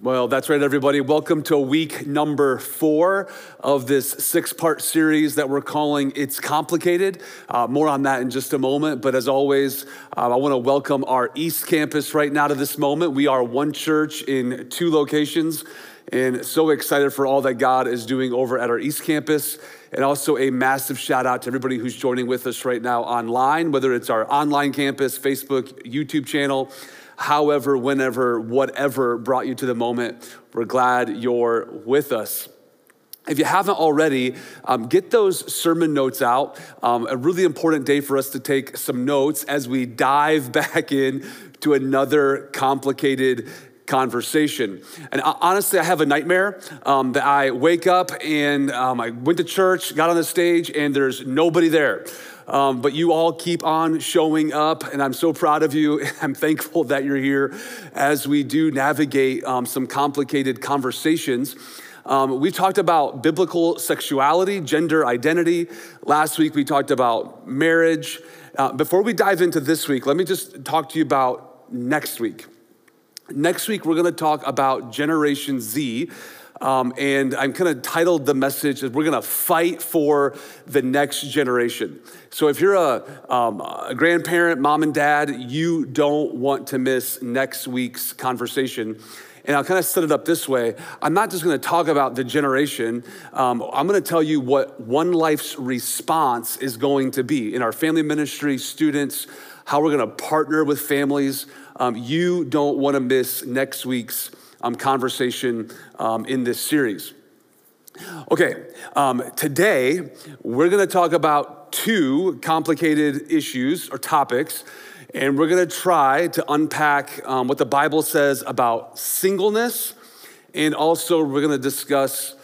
Well, that's right, everybody. Welcome to week number four of this six part series that we're calling It's Complicated. Uh, more on that in just a moment. But as always, uh, I want to welcome our East Campus right now to this moment. We are one church in two locations, and so excited for all that God is doing over at our East Campus. And also a massive shout out to everybody who's joining with us right now online, whether it's our online campus, Facebook, YouTube channel however, whenever, whatever brought you to the moment. We're glad you're with us. If you haven't already, um, get those sermon notes out. Um, a really important day for us to take some notes as we dive back in to another complicated conversation. And honestly, I have a nightmare um, that I wake up and um, I went to church, got on the stage, and there's nobody there. Um, but you all keep on showing up, and I'm so proud of you. I'm thankful that you're here as we do navigate um, some complicated conversations. Um, we talked about biblical sexuality, gender identity. Last week we talked about marriage. Uh, before we dive into this week, let me just talk to you about next week. Next week, we're going to talk about Generation Z. Um, and I'm kind of titled the message as we're going to fight for the next generation. So if you're a, um, a, grandparent, mom and dad, you don't want to miss next week's conversation. And I'll kind of set it up this way. I'm not just going to talk about the generation. Um, I'm going to tell you what One Life's response is going to be in our family ministry, students, how we're going to partner with families. Um, you don't want to miss next week's um, conversation um, in this series. Okay, um, today we're going to talk about two complicated issues or topics, and we're going to try to unpack um, what the Bible says about singleness, and also we're going to discuss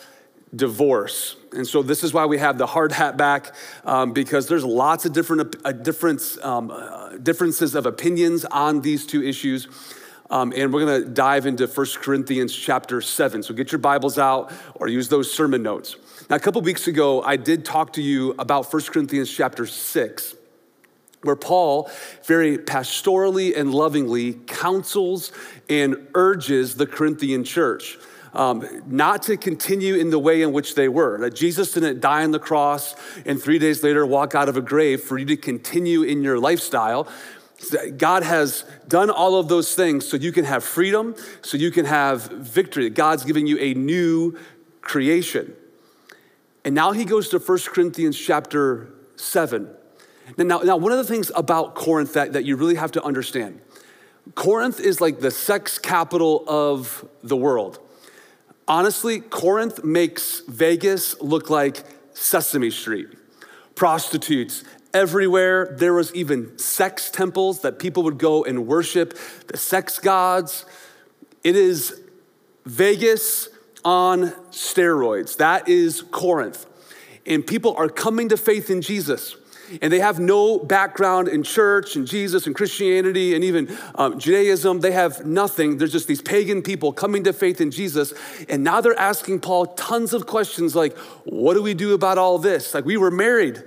divorce. And so this is why we have the hard hat back um, because there's lots of different uh, difference, um, uh, differences of opinions on these two issues. Um, and we're going to dive into 1 Corinthians chapter 7. So get your Bibles out or use those sermon notes. Now, a couple weeks ago, I did talk to you about 1 Corinthians chapter 6, where Paul very pastorally and lovingly counsels and urges the Corinthian church. Um, not to continue in the way in which they were. That Jesus didn't die on the cross and three days later walk out of a grave for you to continue in your lifestyle. God has done all of those things so you can have freedom, so you can have victory. God's giving you a new creation. And now he goes to 1 Corinthians chapter 7. Now, now one of the things about Corinth that, that you really have to understand Corinth is like the sex capital of the world. Honestly, Corinth makes Vegas look like Sesame Street. Prostitutes, everywhere. There was even sex temples that people would go and worship the sex gods. It is Vegas on steroids. That is Corinth. And people are coming to faith in Jesus. And they have no background in church and Jesus and Christianity and even um, Judaism. They have nothing. There's just these pagan people coming to faith in Jesus. And now they're asking Paul tons of questions like, what do we do about all this? Like, we were married.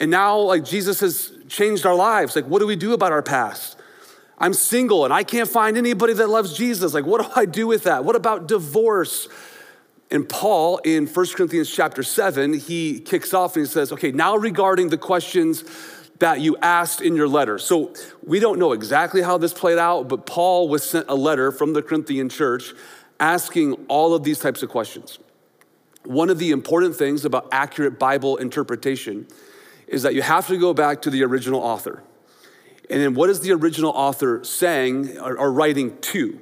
And now, like, Jesus has changed our lives. Like, what do we do about our past? I'm single and I can't find anybody that loves Jesus. Like, what do I do with that? What about divorce? And Paul in 1 Corinthians chapter 7, he kicks off and he says, okay, now regarding the questions that you asked in your letter. So we don't know exactly how this played out, but Paul was sent a letter from the Corinthian church asking all of these types of questions. One of the important things about accurate Bible interpretation is that you have to go back to the original author. And then what is the original author saying or, or writing to?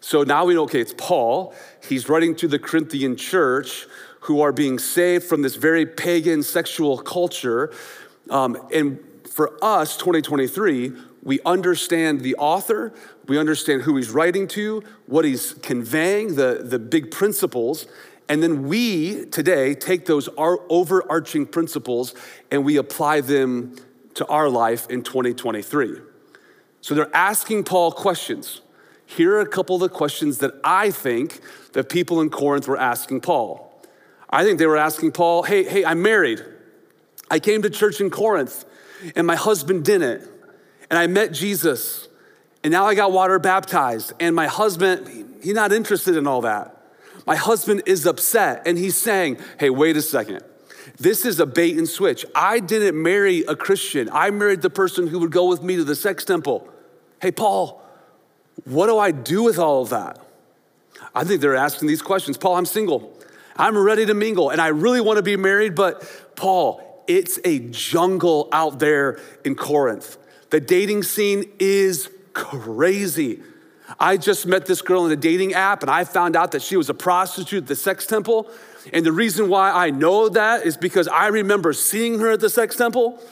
So now we know, okay, it's Paul. He's writing to the Corinthian church who are being saved from this very pagan sexual culture. Um, and for us, 2023, we understand the author, we understand who he's writing to, what he's conveying, the, the big principles, and then we today take those our overarching principles and we apply them to our life in 2023. So they're asking Paul questions. Here are a couple of the questions that I think the people in Corinth were asking Paul. I think they were asking Paul, hey, hey, I'm married. I came to church in Corinth and my husband didn't. And I met Jesus and now I got water baptized and my husband, he's not interested in all that. My husband is upset and he's saying, hey, wait a second. This is a bait and switch. I didn't marry a Christian. I married the person who would go with me to the sex temple. Hey, Paul, what do I do with all of that? I think they're asking these questions. Paul, I'm single. I'm ready to mingle and I really want to be married, but Paul, it's a jungle out there in Corinth. The dating scene is crazy. I just met this girl in a dating app and I found out that she was a prostitute at the sex temple. And the reason why I know that is because I remember seeing her at the sex temple.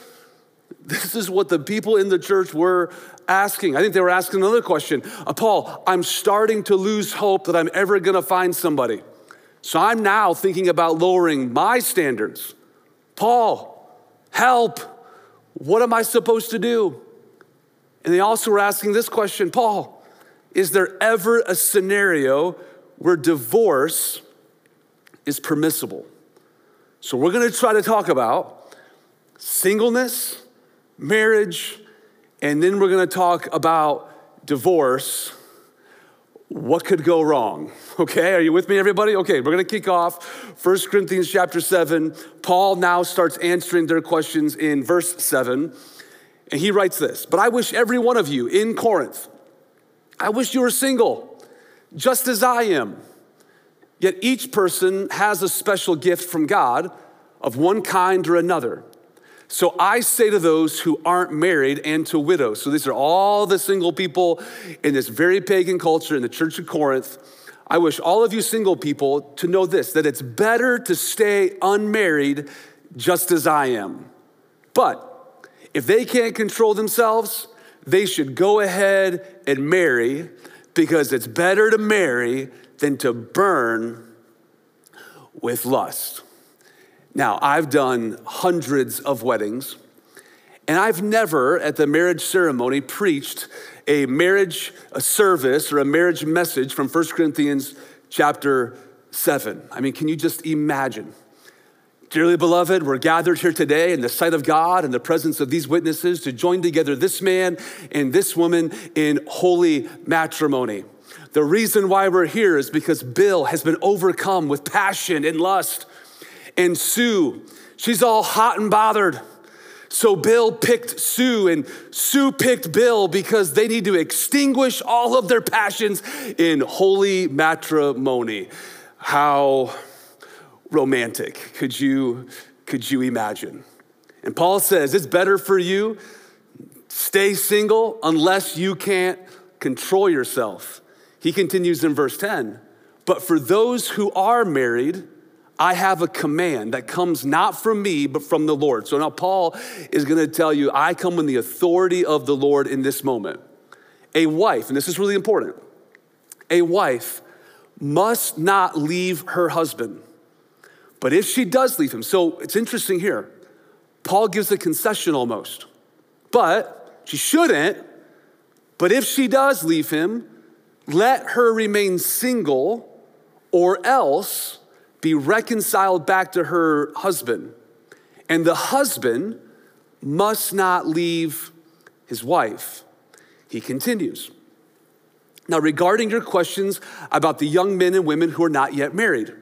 This is what the people in the church were asking. I think they were asking another question uh, Paul, I'm starting to lose hope that I'm ever gonna find somebody. So I'm now thinking about lowering my standards. Paul, help. What am I supposed to do? And they also were asking this question Paul, is there ever a scenario where divorce is permissible? So we're gonna try to talk about singleness, marriage, and then we're gonna talk about divorce what could go wrong? Okay, are you with me, everybody? Okay, we're gonna kick off 1 Corinthians chapter 7. Paul now starts answering their questions in verse 7. And he writes this But I wish every one of you in Corinth, I wish you were single, just as I am. Yet each person has a special gift from God of one kind or another. So I say to those who aren't married and to widows, so these are all the single people in this very pagan culture in the church of Corinth. I wish all of you single people to know this that it's better to stay unmarried just as I am. But if they can't control themselves, they should go ahead and marry because it's better to marry than to burn with lust. Now, I've done hundreds of weddings, and I've never at the marriage ceremony preached a marriage a service or a marriage message from 1 Corinthians chapter 7. I mean, can you just imagine? Dearly beloved, we're gathered here today in the sight of God and the presence of these witnesses to join together this man and this woman in holy matrimony. The reason why we're here is because Bill has been overcome with passion and lust and Sue. She's all hot and bothered. So Bill picked Sue, and Sue picked Bill because they need to extinguish all of their passions in holy matrimony. How romantic could you, could you imagine? And Paul says it's better for you stay single unless you can't control yourself. He continues in verse 10 But for those who are married, I have a command that comes not from me, but from the Lord. So now Paul is going to tell you, I come in the authority of the Lord in this moment. A wife, and this is really important, a wife must not leave her husband. But if she does leave him, so it's interesting here. Paul gives a concession almost, but she shouldn't. But if she does leave him, let her remain single, or else be reconciled back to her husband. And the husband must not leave his wife. He continues. Now, regarding your questions about the young men and women who are not yet married,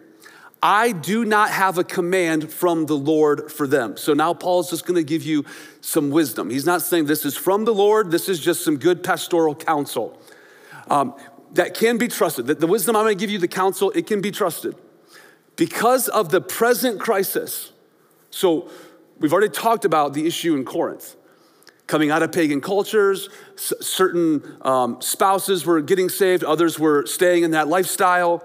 I do not have a command from the Lord for them. So now Paul's just gonna give you some wisdom. He's not saying this is from the Lord, this is just some good pastoral counsel um, that can be trusted. The, the wisdom I'm gonna give you, the counsel, it can be trusted because of the present crisis. So, we've already talked about the issue in Corinth. Coming out of pagan cultures, certain um, spouses were getting saved, others were staying in that lifestyle.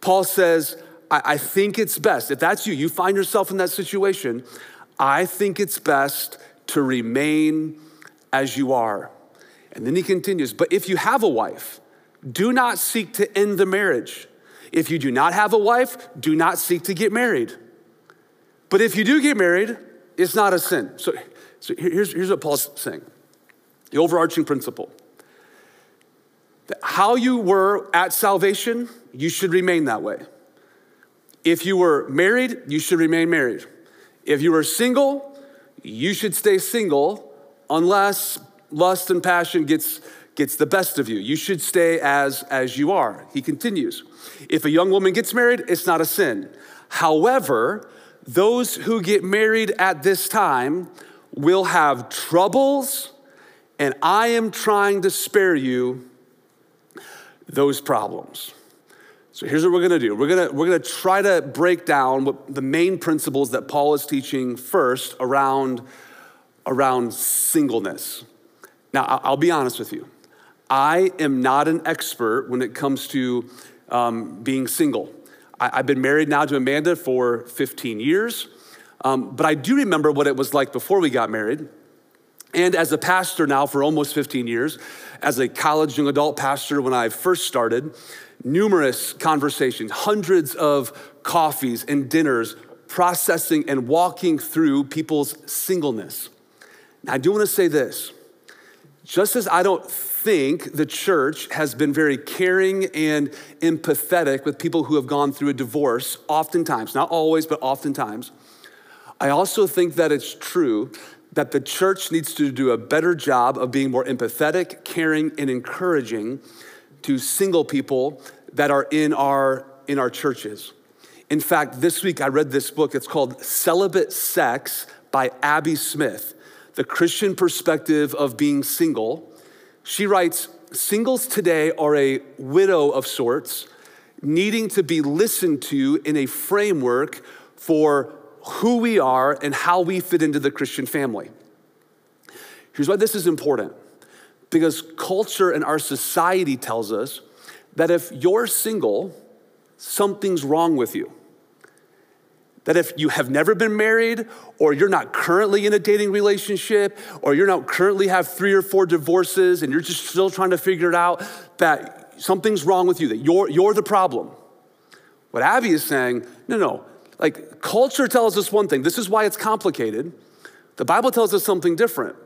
Paul says, I-, I think it's best, if that's you, you find yourself in that situation, I think it's best to remain as you are. And then he continues, but if you have a wife, do not seek to end the marriage if you do not have a wife, do not seek to get married. But if you do get married, it's not a sin. So, so here's, here's what Paul's saying the overarching principle. that How you were at salvation, you should remain that way. If you were married, you should remain married. If you were single, you should stay single unless lust and passion gets gets the best of you. You should stay as, as you are. He continues. If a young woman gets married, it's not a sin. However, those who get married at this time will have troubles, and I am trying to spare you those problems. So here's what we're gonna do. We're gonna, we're gonna try to break down what the main principles that Paul is teaching first around, around singleness. Now, I'll be honest with you. I am not an expert when it comes to um, being single. I, have been married now to Amanda for 15 years, um, but I do remember what it was like before we got married. And as a pastor now for almost 15 years, as a college young adult pastor when I first started, numerous conversations, hundreds of coffees and dinners, processing and walking through people's singleness. Now, I do want to say this just as I don't think the church has been very caring and empathetic with people who have gone through a divorce, oftentimes, not always, but oftentimes, I also think that it's true that the church needs to do a better job of being more empathetic, caring, and encouraging to single people that are in our, in our churches. In fact, this week I read this book. It's called Celibate Sex by Abby Smith, The Christian Perspective of Being Single. She writes Singles today are a widow of sorts, needing to be listened to in a framework for who we are and how we fit into the Christian family. Here's why this is important because culture and our society tells us that if you're single, something's wrong with you. That if you have never been married, or you're not currently in a dating relationship, or you're not currently have three or four divorces and you're just still trying to figure it out, that something's wrong with you, that you're, you're the problem. What Abby is saying, no, no, like culture tells us one thing. This is why it's complicated. The Bible tells us something different.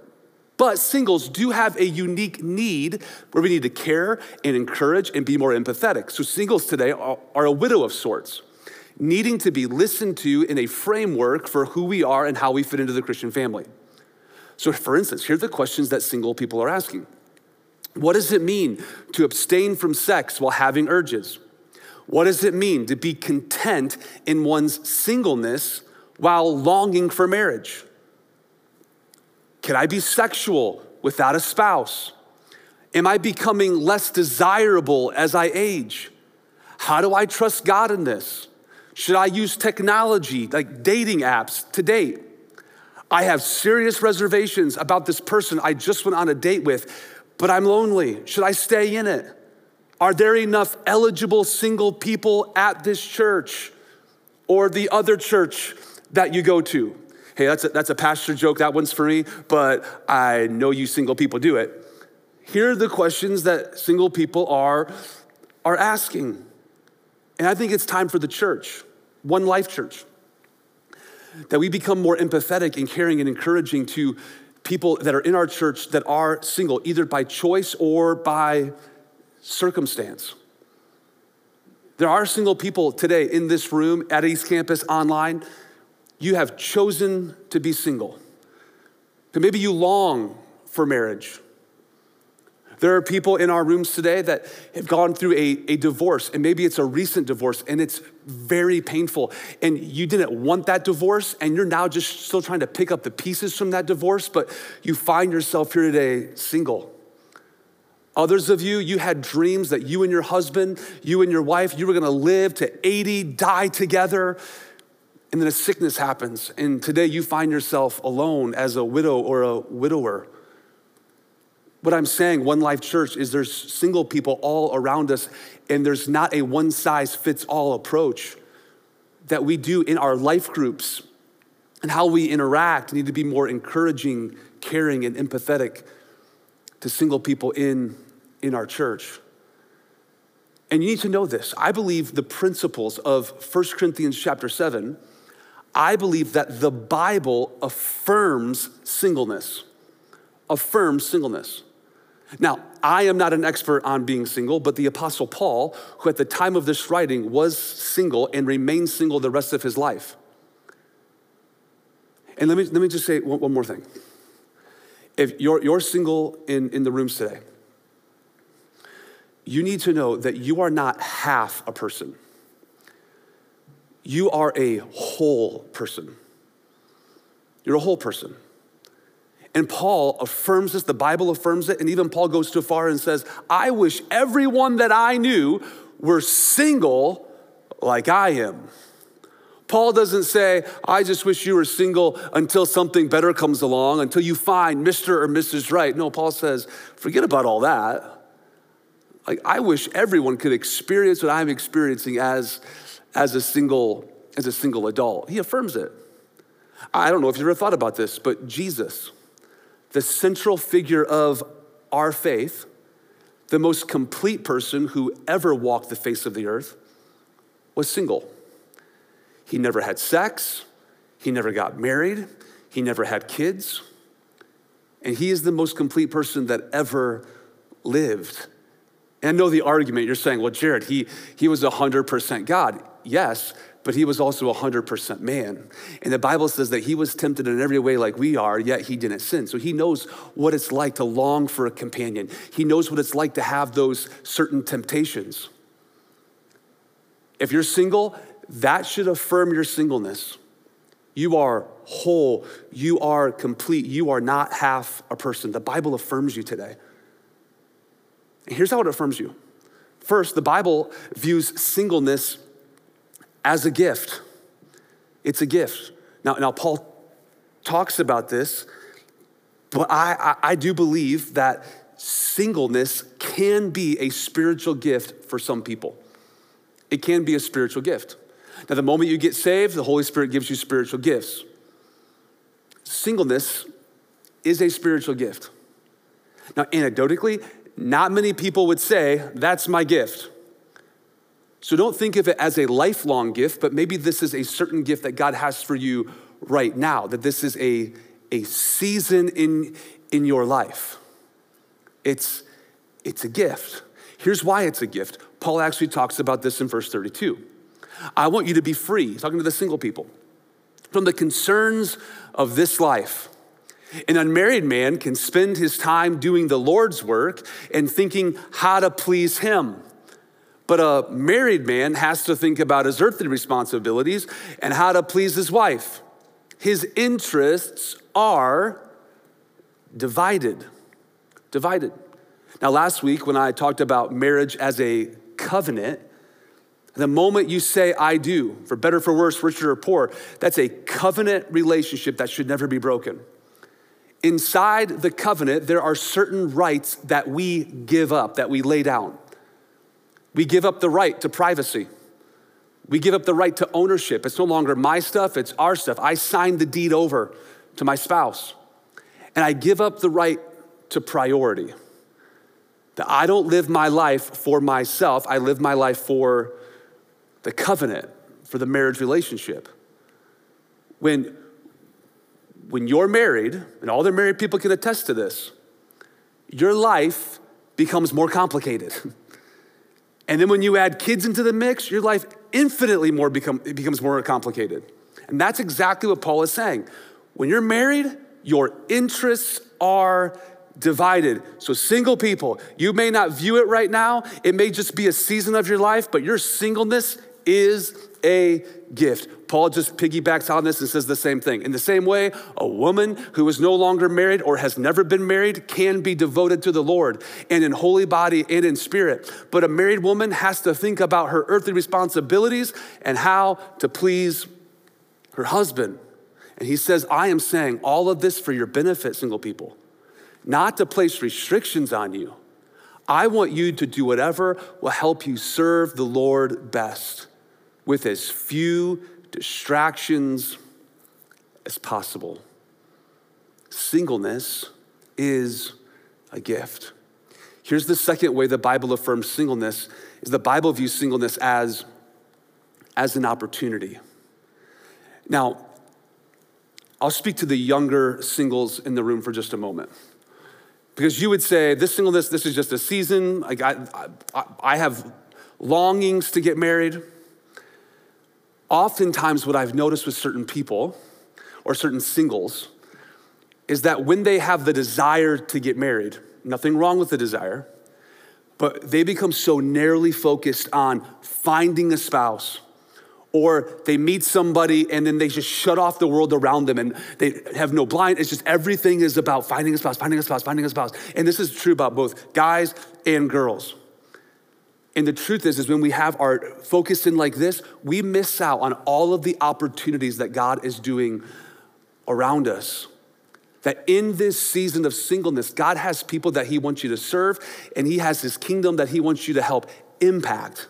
But singles do have a unique need where we need to care and encourage and be more empathetic. So, singles today are, are, a widow of sorts, needing to be listened to in a framework for who we are and how we fit into the Christian family. So, for instance, here are the questions that single people are asking What does it mean to abstain from sex while having urges? What does it mean to be content in one's singleness while longing for marriage? Can I be sexual without a spouse? Am I becoming less desirable as I age? How do I trust God in this? Should I use technology like dating apps to date? I have serious reservations about this person I just went on a date with, but I'm lonely. Should I stay in it? Are there enough eligible single people at this church or the other church that you go to? Hey, that's a, that's a pastor joke. That one's for me, but I know you single people do it. Here are the questions that single people are, are asking. And I think it's time for the church, One Life Church, that we become more empathetic and caring and encouraging to people that are in our church that are single, either by choice or by circumstance. There are single people today in this room at East Campus online you have chosen to be single. Maybe you long for marriage. There are people in our rooms today that have gone through a, a divorce, and maybe it's a recent divorce, and it's very painful. And you didn't want that divorce, and you're now just still trying to pick up the pieces from that divorce, but you find yourself here today single. Others of you, you had dreams that you and your husband, you and your wife, you were gonna live to 80, die together. And then a sickness happens, and today you find yourself alone as a widow or a widower. What I'm saying, One Life Church, is there's single people all around us, and there's not a one size fits all approach that we do in our life groups and how we interact need to be more encouraging, caring, and empathetic to single people in, in our church. And you need to know this. I believe the principles of 1 Corinthians chapter 7 I believe that the Bible affirms singleness, affirms singleness. Now, I am not an expert on being single, but the Apostle Paul, who at the time of this writing was single and remained single the rest of his life. And let me, let me just say one, one more thing. If you're, you're single in, in the rooms today, you need to know that you are not half a person. You are a whole person. You're a whole person. And Paul affirms this, the Bible affirms it, and even Paul goes too far and says, I wish everyone that I knew were single like I am. Paul doesn't say, I just wish you were single until something better comes along, until you find Mr. or Mrs. Right. No, Paul says, forget about all that. Like, I wish everyone could experience what I'm experiencing as, as, a single, as a single adult. He affirms it. I don't know if you've ever thought about this, but Jesus, the central figure of our faith, the most complete person who ever walked the face of the earth, was single. He never had sex, he never got married, he never had kids, and he is the most complete person that ever lived. And know the argument you're saying, well, Jared, he, he was 100% God. Yes, but he was also 100% man. And the Bible says that he was tempted in every way like we are, yet he didn't sin. So he knows what it's like to long for a companion, he knows what it's like to have those certain temptations. If you're single, that should affirm your singleness. You are whole, you are complete, you are not half a person. The Bible affirms you today. And here's how it affirms you. First, the Bible views singleness as a gift. It's a gift. Now, now Paul talks about this, but I, I, I do believe that singleness can be a spiritual gift for some people. It can be a spiritual gift. Now, the moment you get saved, the Holy Spirit gives you spiritual gifts. Singleness is a spiritual gift. Now, anecdotally, not many people would say, That's my gift. So don't think of it as a lifelong gift, but maybe this is a certain gift that God has for you right now, that this is a, a season in, in your life. It's, it's a gift. Here's why it's a gift. Paul actually talks about this in verse 32. I want you to be free, he's talking to the single people, from the concerns of this life. An unmarried man can spend his time doing the Lord's work and thinking how to please him. But a married man has to think about his earthly responsibilities and how to please his wife. His interests are divided. Divided. Now, last week, when I talked about marriage as a covenant, the moment you say, I do, for better, for worse, richer or poor, that's a covenant relationship that should never be broken. Inside the covenant, there are certain rights that we give up, that we lay down. We give up the right to privacy. We give up the right to ownership. It's no longer my stuff, it's our stuff. I signed the deed over to my spouse. And I give up the right to priority. That I don't live my life for myself, I live my life for the covenant, for the marriage relationship. When, when you're married, and all the married people can attest to this, your life becomes more complicated. And then when you add kids into the mix, your life infinitely more become, it becomes more complicated. And that's exactly what Paul is saying. When you're married, your interests are divided. So, single people, you may not view it right now. It may just be a season of your life, but your singleness is a gift. Paul just piggybacks on this and says the same thing. In the same way, a woman who is no longer married or has never been married can be devoted to the Lord and in holy body and in spirit. But a married woman has to think about her earthly responsibilities and how to please her husband. And he says, I am saying all of this for your benefit, single people, not to place restrictions on you. I want you to do whatever will help you serve the Lord best with as few distractions as possible. Singleness is a gift. Here's the second way the Bible affirms singleness is the Bible views singleness as, as an opportunity. Now, I'll speak to the younger singles in the room for just a moment. Because you would say, this singleness, this is just a season. Like I, I, I have longings to get married oftentimes what I've noticed with certain people or certain singles is that when they have the desire to get married, nothing wrong with the desire, but they become so narrowly focused on finding a spouse or they meet somebody and then they just shut off the world around them and they have no blind. It's just everything is about finding a spouse, finding a spouse, finding a spouse. And this is true about both guys and girls. And the truth is, is when we have our focus in like this, we miss out on all of the opportunities that God is doing around us. That in this season of singleness, God has people that He wants you to serve, and He has His kingdom that He wants you to help impact.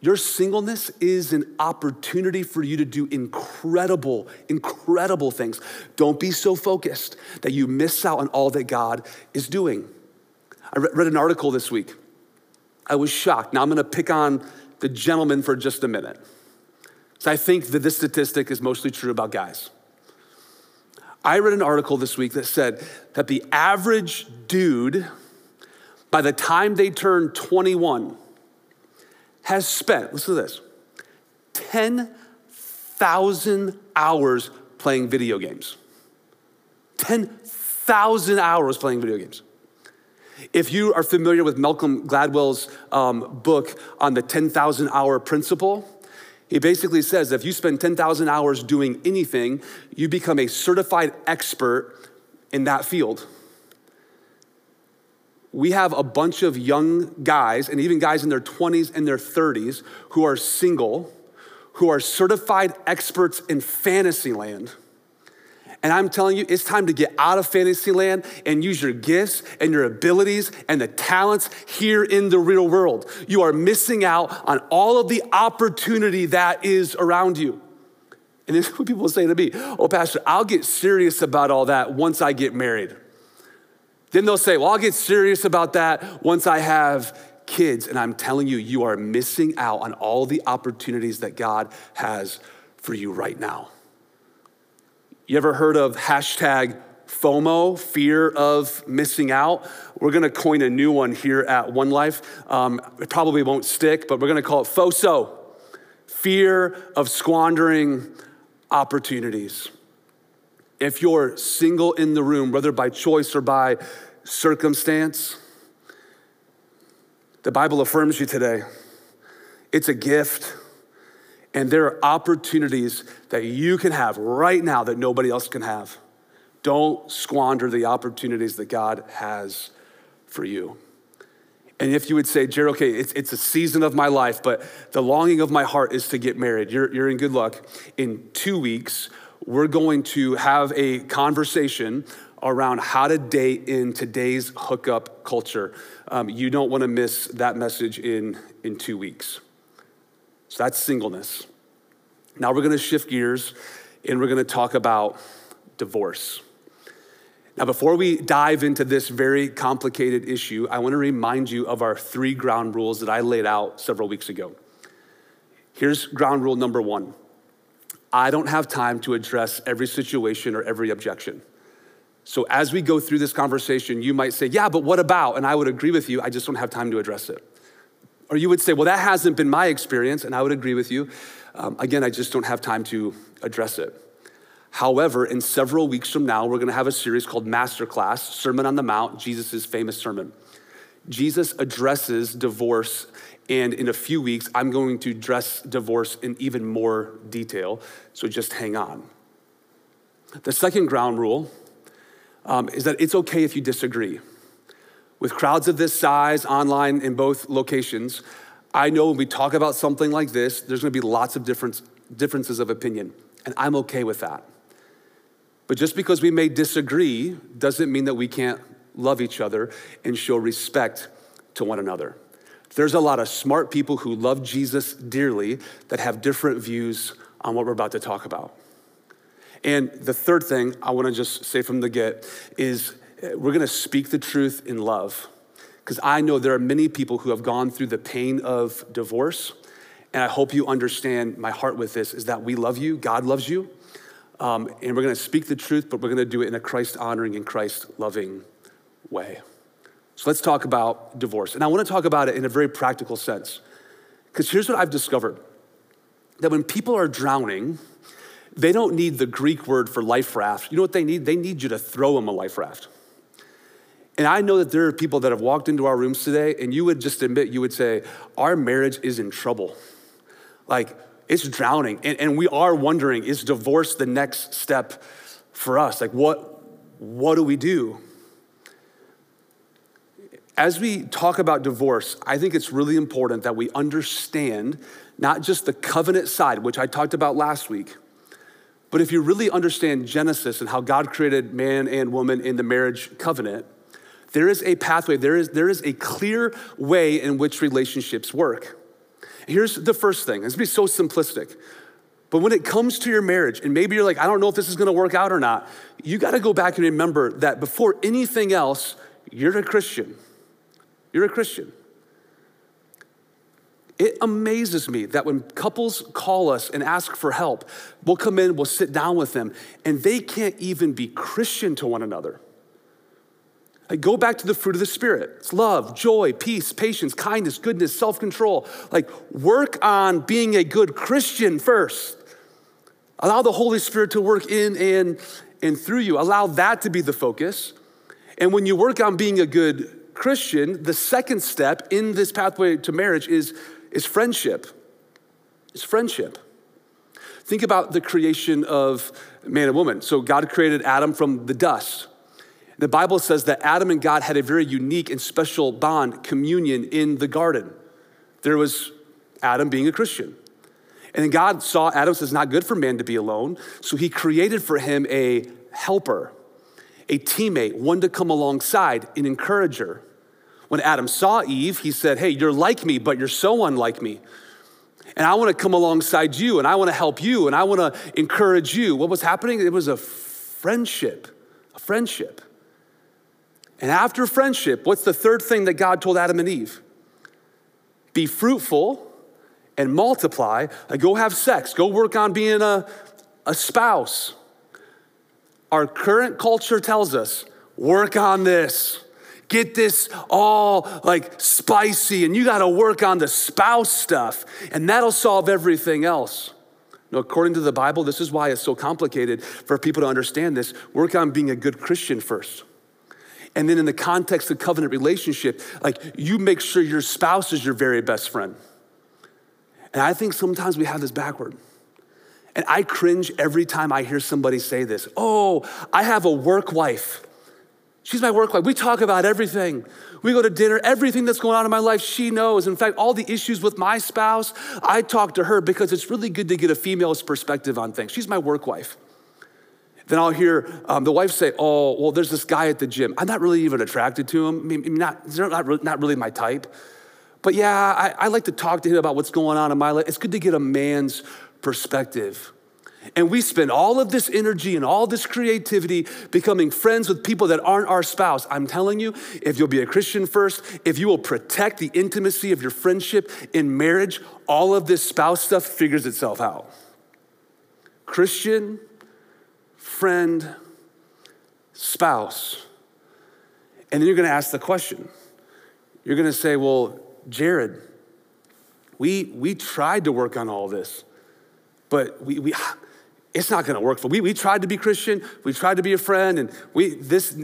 Your singleness is an opportunity for you to do incredible, incredible things. Don't be so focused that you miss out on all that God is doing. I read an article this week. I was shocked. Now I'm gonna pick on the gentleman for just a minute. So I think that this statistic is mostly true about guys. I read an article this week that said that the average dude, by the time they turn 21, has spent, listen to this, 10,000 hours playing video games. 10,000 hours playing video games. If you are familiar with Malcolm Gladwell's um, book on the 10,000 hour principle, he basically says if you spend 10,000 hours doing anything, you become a certified expert in that field. We have a bunch of young guys, and even guys in their 20s and their 30s, who are single, who are certified experts in fantasy land and I'm telling you, it's time to get out of fantasy land and use your gifts and your abilities and the talents here in the real world. You are missing out on all of the opportunity that is around you. And this is what people say to me Oh, Pastor, I'll get serious about all that once I get married. Then they'll say, Well, I'll get serious about that once I have kids. And I'm telling you, you are missing out on all the opportunities that God has for you right now. You ever heard of hashtag FOMO, fear of missing out? We're gonna coin a new one here at One Life. Um, it probably won't stick, but we're gonna call it FOSO, fear of squandering opportunities. If you're single in the room, whether by choice or by circumstance, the Bible affirms you today. It's a gift. And there are opportunities that you can have right now that nobody else can have. Don't squander the opportunities that God has for you. And if you would say, Jared, okay, it's, it's a season of my life, but the longing of my heart is to get married, you're, you're in good luck. In two weeks, we're going to have a conversation around how to date in today's hookup culture. Um, you don't want to miss that message in, in two weeks. So that's singleness. Now we're to shift gears and we're to talk about divorce. Now, before we dive into this very complicated issue, I want to remind you of our three ground rules that I laid out several weeks ago. Here's ground rule number one I don't have time to address every situation or every objection. So, as we go through this conversation, you might say, Yeah, but what about? And I would agree with you, I just don't have time to address it. Or you would say, well, that hasn't been my experience, and I would agree with you. Um, again, I just don't have time to address it. However, in several weeks from now, we're gonna have a series called Masterclass Sermon on the Mount, Jesus' famous sermon. Jesus addresses divorce, and in a few weeks, I'm going to address divorce in even more detail, so just hang on. The second ground rule um, is that it's okay if you disagree. With crowds of this size, online in both locations, I know when we talk about something like this, there's gonna be lots of difference, differences of opinion, and I'm okay with that. But just because we may disagree doesn't mean that we can't love each other and show respect to one another. There's a lot of smart people who love Jesus dearly that have different views on what we're about to talk about. And the third thing I wanna just say from the get is eh, we're gonna speak the truth in love. Because I know there are many people who have gone through the pain of divorce. And I hope you understand my heart with this is that we love you, God loves you. Um, and we're gonna speak the truth, but we're gonna do it in a Christ honoring and Christ loving way. So let's talk about divorce. And I wanna talk about it in a very practical sense. Because here's what I've discovered that when people are drowning, they don't need the Greek word for life raft. You know what they need? They need you to throw them a life raft. And I know that there are people that have walked into our rooms today, and you would just admit, you would say, Our marriage is in trouble. Like, it's drowning. And, and we are wondering, is divorce the next step for us? Like, what, what do we do? As we talk about divorce, I think it's really important that we understand not just the covenant side, which I talked about last week, but if you really understand Genesis and how God created man and woman in the marriage covenant, there is a pathway, there is, there is a clear way in which relationships work. Here's the first thing it's gonna be so simplistic. But when it comes to your marriage, and maybe you're like, I don't know if this is gonna work out or not, you gotta go back and remember that before anything else, you're a Christian. You're a Christian. It amazes me that when couples call us and ask for help, we'll come in, we'll sit down with them, and they can't even be Christian to one another. Like, go back to the fruit of the Spirit. It's love, joy, peace, patience, kindness, goodness, self control. Like, work on being a good Christian first. Allow the Holy Spirit to work in and, and through you. Allow that to be the focus. And when you work on being a good Christian, the second step in this pathway to marriage is, is friendship. Is friendship. Think about the creation of man and woman. So, God created Adam from the dust. The Bible says that Adam and God had a very unique and special bond, communion in the garden. There was Adam being a Christian. And then God saw Adam says, not good for man to be alone. So he created for him a helper, a teammate, one to come alongside, an encourager. When Adam saw Eve, he said, Hey, you're like me, but you're so unlike me. And I want to come alongside you and I want to help you and I want to encourage you. What was happening? It was a friendship, a friendship. And after friendship, what's the third thing that God told Adam and Eve? Be fruitful and multiply. Like go have sex, go work on being a, a spouse. Our current culture tells us work on this. Get this all like spicy, and you got to work on the spouse stuff, and that'll solve everything else. No, according to the Bible, this is why it's so complicated for people to understand this. Work on being a good Christian first. And then in the context of covenant relationship, like you make sure your spouse is your very best friend. And I think sometimes we have this backward. And I cringe every time I hear somebody say this. Oh, I have a work wife. She's my work wife. We talk about everything. We go to dinner, everything that's going on in my life, she knows. In fact, all the issues with my spouse, I talk to her because it's really good to get a female's perspective on things. She's my work wife. Then I'll hear um, the wife say, Oh, well, there's this guy at the gym. I'm not really even attracted to him. I mean, not, not, not really my type. But yeah, I, I like to talk to him about what's going on in my life. It's good to get a man's perspective. And we spend all of this energy and all this creativity becoming friends with people that aren't our spouse. I'm telling you, if you'll be a Christian first, if you will protect the intimacy of your friendship in marriage, all of this spouse stuff figures itself out. Christian friend, spouse. And then you're going to ask the question. You're going to say, well, Jared, we, we tried to work on all this, but we, we, it's not going to work. For we, we tried to be Christian, we tried to be a friend, and we, this,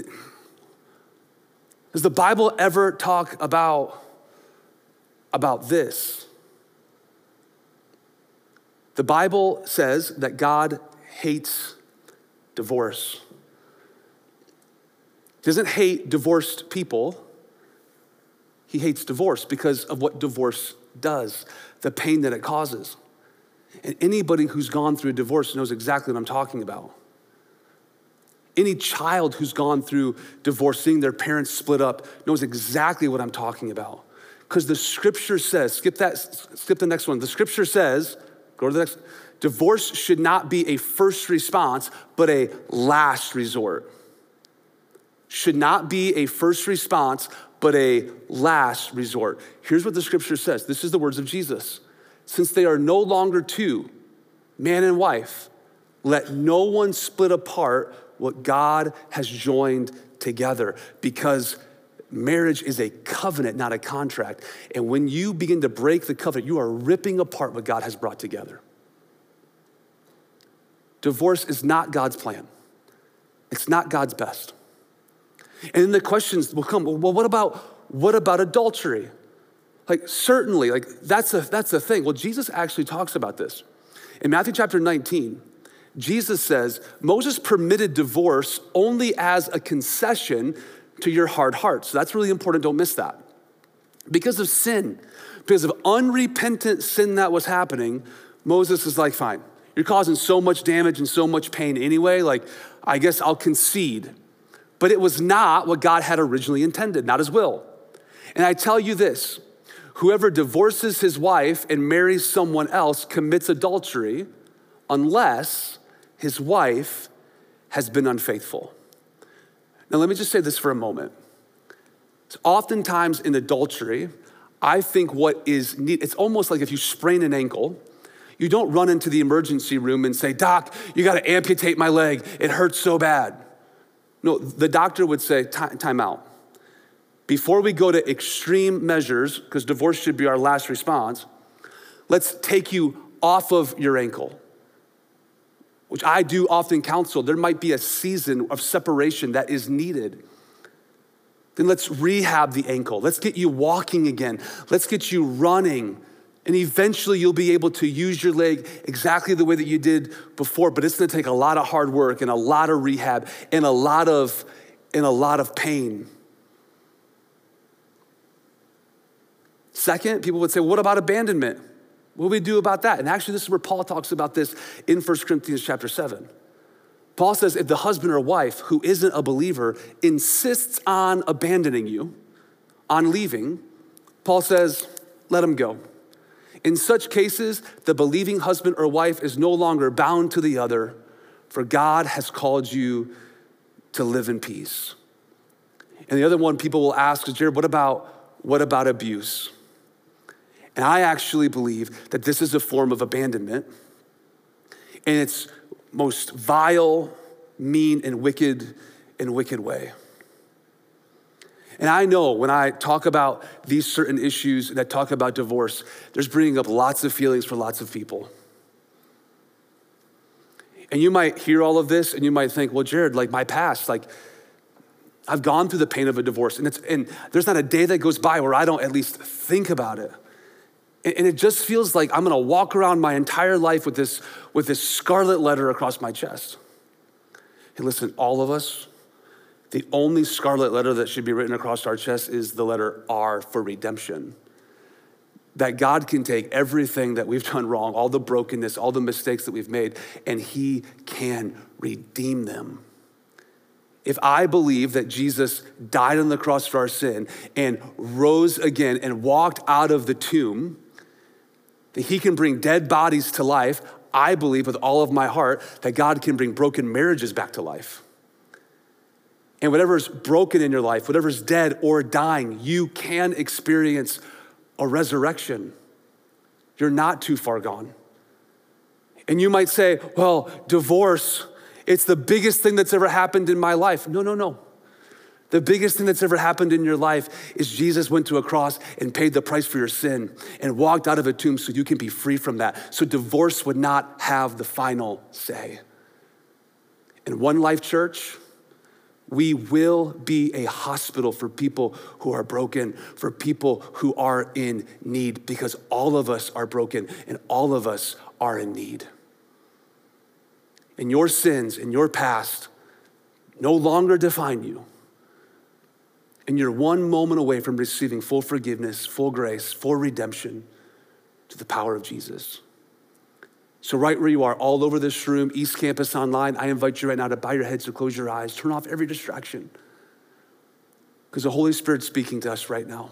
does the Bible ever talk about, about this? The Bible says that God hates divorce. He doesn't hate divorced people. He hates divorce because of what divorce does, the pain that it causes. And anybody who's gone through a divorce knows exactly what I'm talking about. Any child who's gone through divorce, seeing their parents split up, knows exactly what I'm talking about. Because the scripture says, skip that, skip the next one. The scripture says, go to the next, Divorce should not be a first response, but a last resort. Should not be a first response, but a last resort. Here's what the scripture says this is the words of Jesus. Since they are no longer two, man and wife, let no one split apart what God has joined together because marriage is a covenant, not a contract. And when you begin to break the covenant, you are ripping apart what God has brought together. Divorce is not God's plan, it's not God's best. And then the questions will come, well, what about what about adultery? Like certainly, like that's a that's a thing. Well, Jesus actually talks about this. In Matthew chapter 19, Jesus says, Moses permitted divorce only as a concession to your hard heart. So that's really important. Don't miss that. Because of sin, because of unrepentant sin that was happening, Moses is like, fine, you're causing so much damage and so much pain anyway. Like, I guess I'll concede. But it was not what God had originally intended, not his will. And I tell you this whoever divorces his wife and marries someone else commits adultery unless his wife has been unfaithful. Now, let me just say this for a moment. Oftentimes in adultery, I think what is neat, it's almost like if you sprain an ankle, you don't run into the emergency room and say, Doc, you got to amputate my leg. It hurts so bad. No, the doctor would say, time out. Before we go to extreme measures, because divorce should be our last response, let's take you off of your ankle, which I do often counsel. There might be a season of separation that is needed. Then let's rehab the ankle. Let's get you walking again. Let's get you running. And eventually you'll be able to use your leg exactly the way that you did before, but it's gonna take a lot of hard work and a lot of rehab and a lot of, and a lot of pain. Second, people would say, what about abandonment? What do we do about that? And actually, this is where Paul talks about this in 1 Corinthians chapter 7. Paul says if the husband or wife who isn't a believer insists on abandoning you, on leaving, Paul says, let him go. In such cases, the believing husband or wife is no longer bound to the other, for God has called you to live in peace. And the other one people will ask is, Jared, what about, what about abuse? And I actually believe that this is a form of abandonment. in it's most vile, mean, and wicked and wicked way. And I know when I talk about these certain issues that talk about divorce, there's bringing up lots of feelings for lots of people. And you might hear all of this and you might think, well, Jared, like my past, like I've gone through the pain of a divorce, and, it's, and there's not a day that goes by where I don't at least think about it. And it just feels like I'm gonna walk around my entire life with this, with this scarlet letter across my chest. And listen, all of us, the only scarlet letter that should be written across our chest is the letter R for redemption. That God can take everything that we've done wrong, all the brokenness, all the mistakes that we've made, and He can redeem them. If I believe that Jesus died on the cross for our sin and rose again and walked out of the tomb, that He can bring dead bodies to life, I believe with all of my heart that God can bring broken marriages back to life. And whatever's broken in your life, whatever's dead or dying, you can experience a resurrection. You're not too far gone. And you might say, well, divorce, it's the biggest thing that's ever happened in my life. No, no, no. The biggest thing that's ever happened in your life is Jesus went to a cross and paid the price for your sin and walked out of a tomb so you can be free from that. So divorce would not have the final say. In One Life Church, we will be a hospital for people who are broken, for people who are in need, because all of us are broken and all of us are in need. And your sins and your past no longer define you. And you're one moment away from receiving full forgiveness, full grace, full redemption to the power of Jesus. So, right where you are, all over this room, East Campus Online, I invite you right now to bow your heads and close your eyes, turn off every distraction, because the Holy Spirit's speaking to us right now.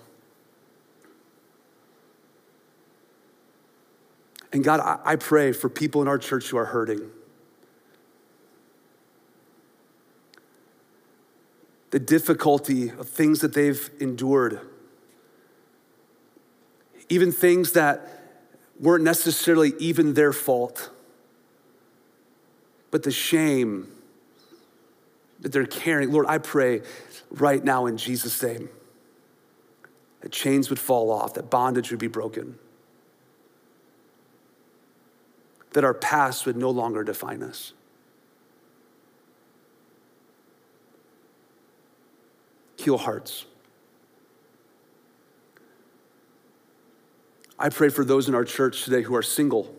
And God, I pray for people in our church who are hurting. the difficulty of things that they've endured, even things that weren't necessarily even their fault, but the shame that they're carrying. Lord, I pray right now in Jesus' name that chains would fall off, that bondage would be broken, that our past would no longer define us. heal hearts. I pray for those in our church today who are single,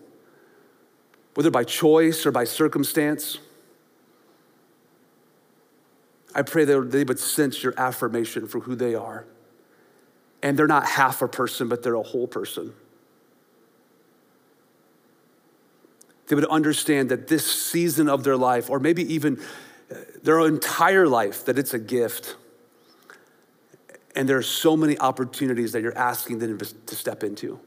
whether by choice or by circumstance. I pray that they would sense your affirmation for who they are. And they're not half a person, but they're a whole person. They would understand that this season of their life, or maybe even uh, their entire life, that it's a gift. And there are so many opportunities that you're asking them to step into.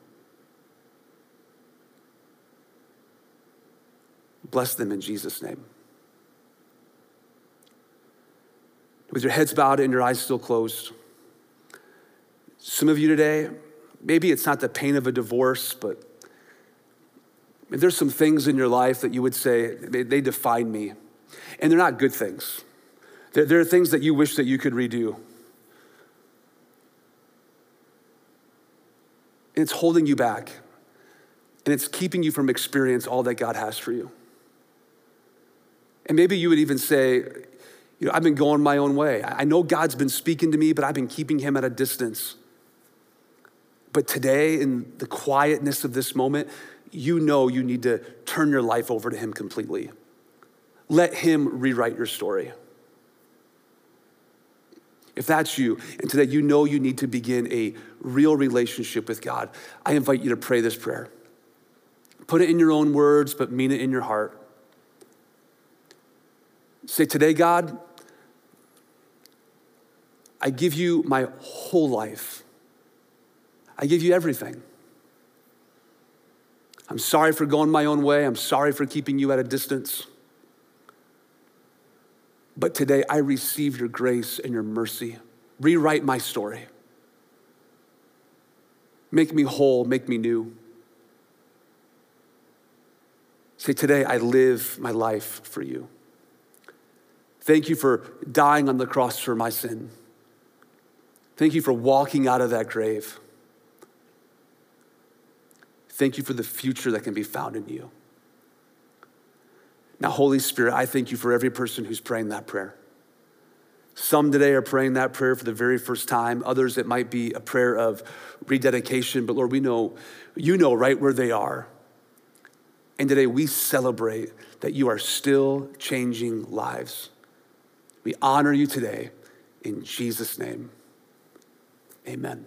Bless them in Jesus' name. With your heads bowed and your eyes still closed, some of you today, maybe it's not the pain of a divorce, but there's some things in your life that you would say, they, they define me. And they're not good things. There, there are things that you wish that you could redo. And it's holding you back. And it's keeping you from experience all that God has for you. And maybe you would even say, you know, I've been going my own way. I know God's been speaking to me, but I've been keeping him at a distance. But today, in the quietness of this moment, you know you need to turn your life over to him completely. Let him rewrite your story. If that's you, and today you know you need to begin a real relationship with God, I invite you to pray this prayer. Put it in your own words, but mean it in your heart. Say, Today, God, I give you my whole life. I give you everything. I'm sorry for going my own way. I'm sorry for keeping you at a distance. But today I receive your grace and your mercy. Rewrite my story. Make me whole, make me new. Say, today I live my life for you. Thank you for dying on the cross for my sin. Thank you for walking out of that grave. Thank you for the future that can be found in you. Now, Holy Spirit, I thank you for every person who's praying that prayer. Some today are praying that prayer for the very first time. Others, it might be a prayer of rededication. But Lord, we know, you know right where they are. And today we celebrate that you are still changing lives. We honor you today in Jesus' name. Amen.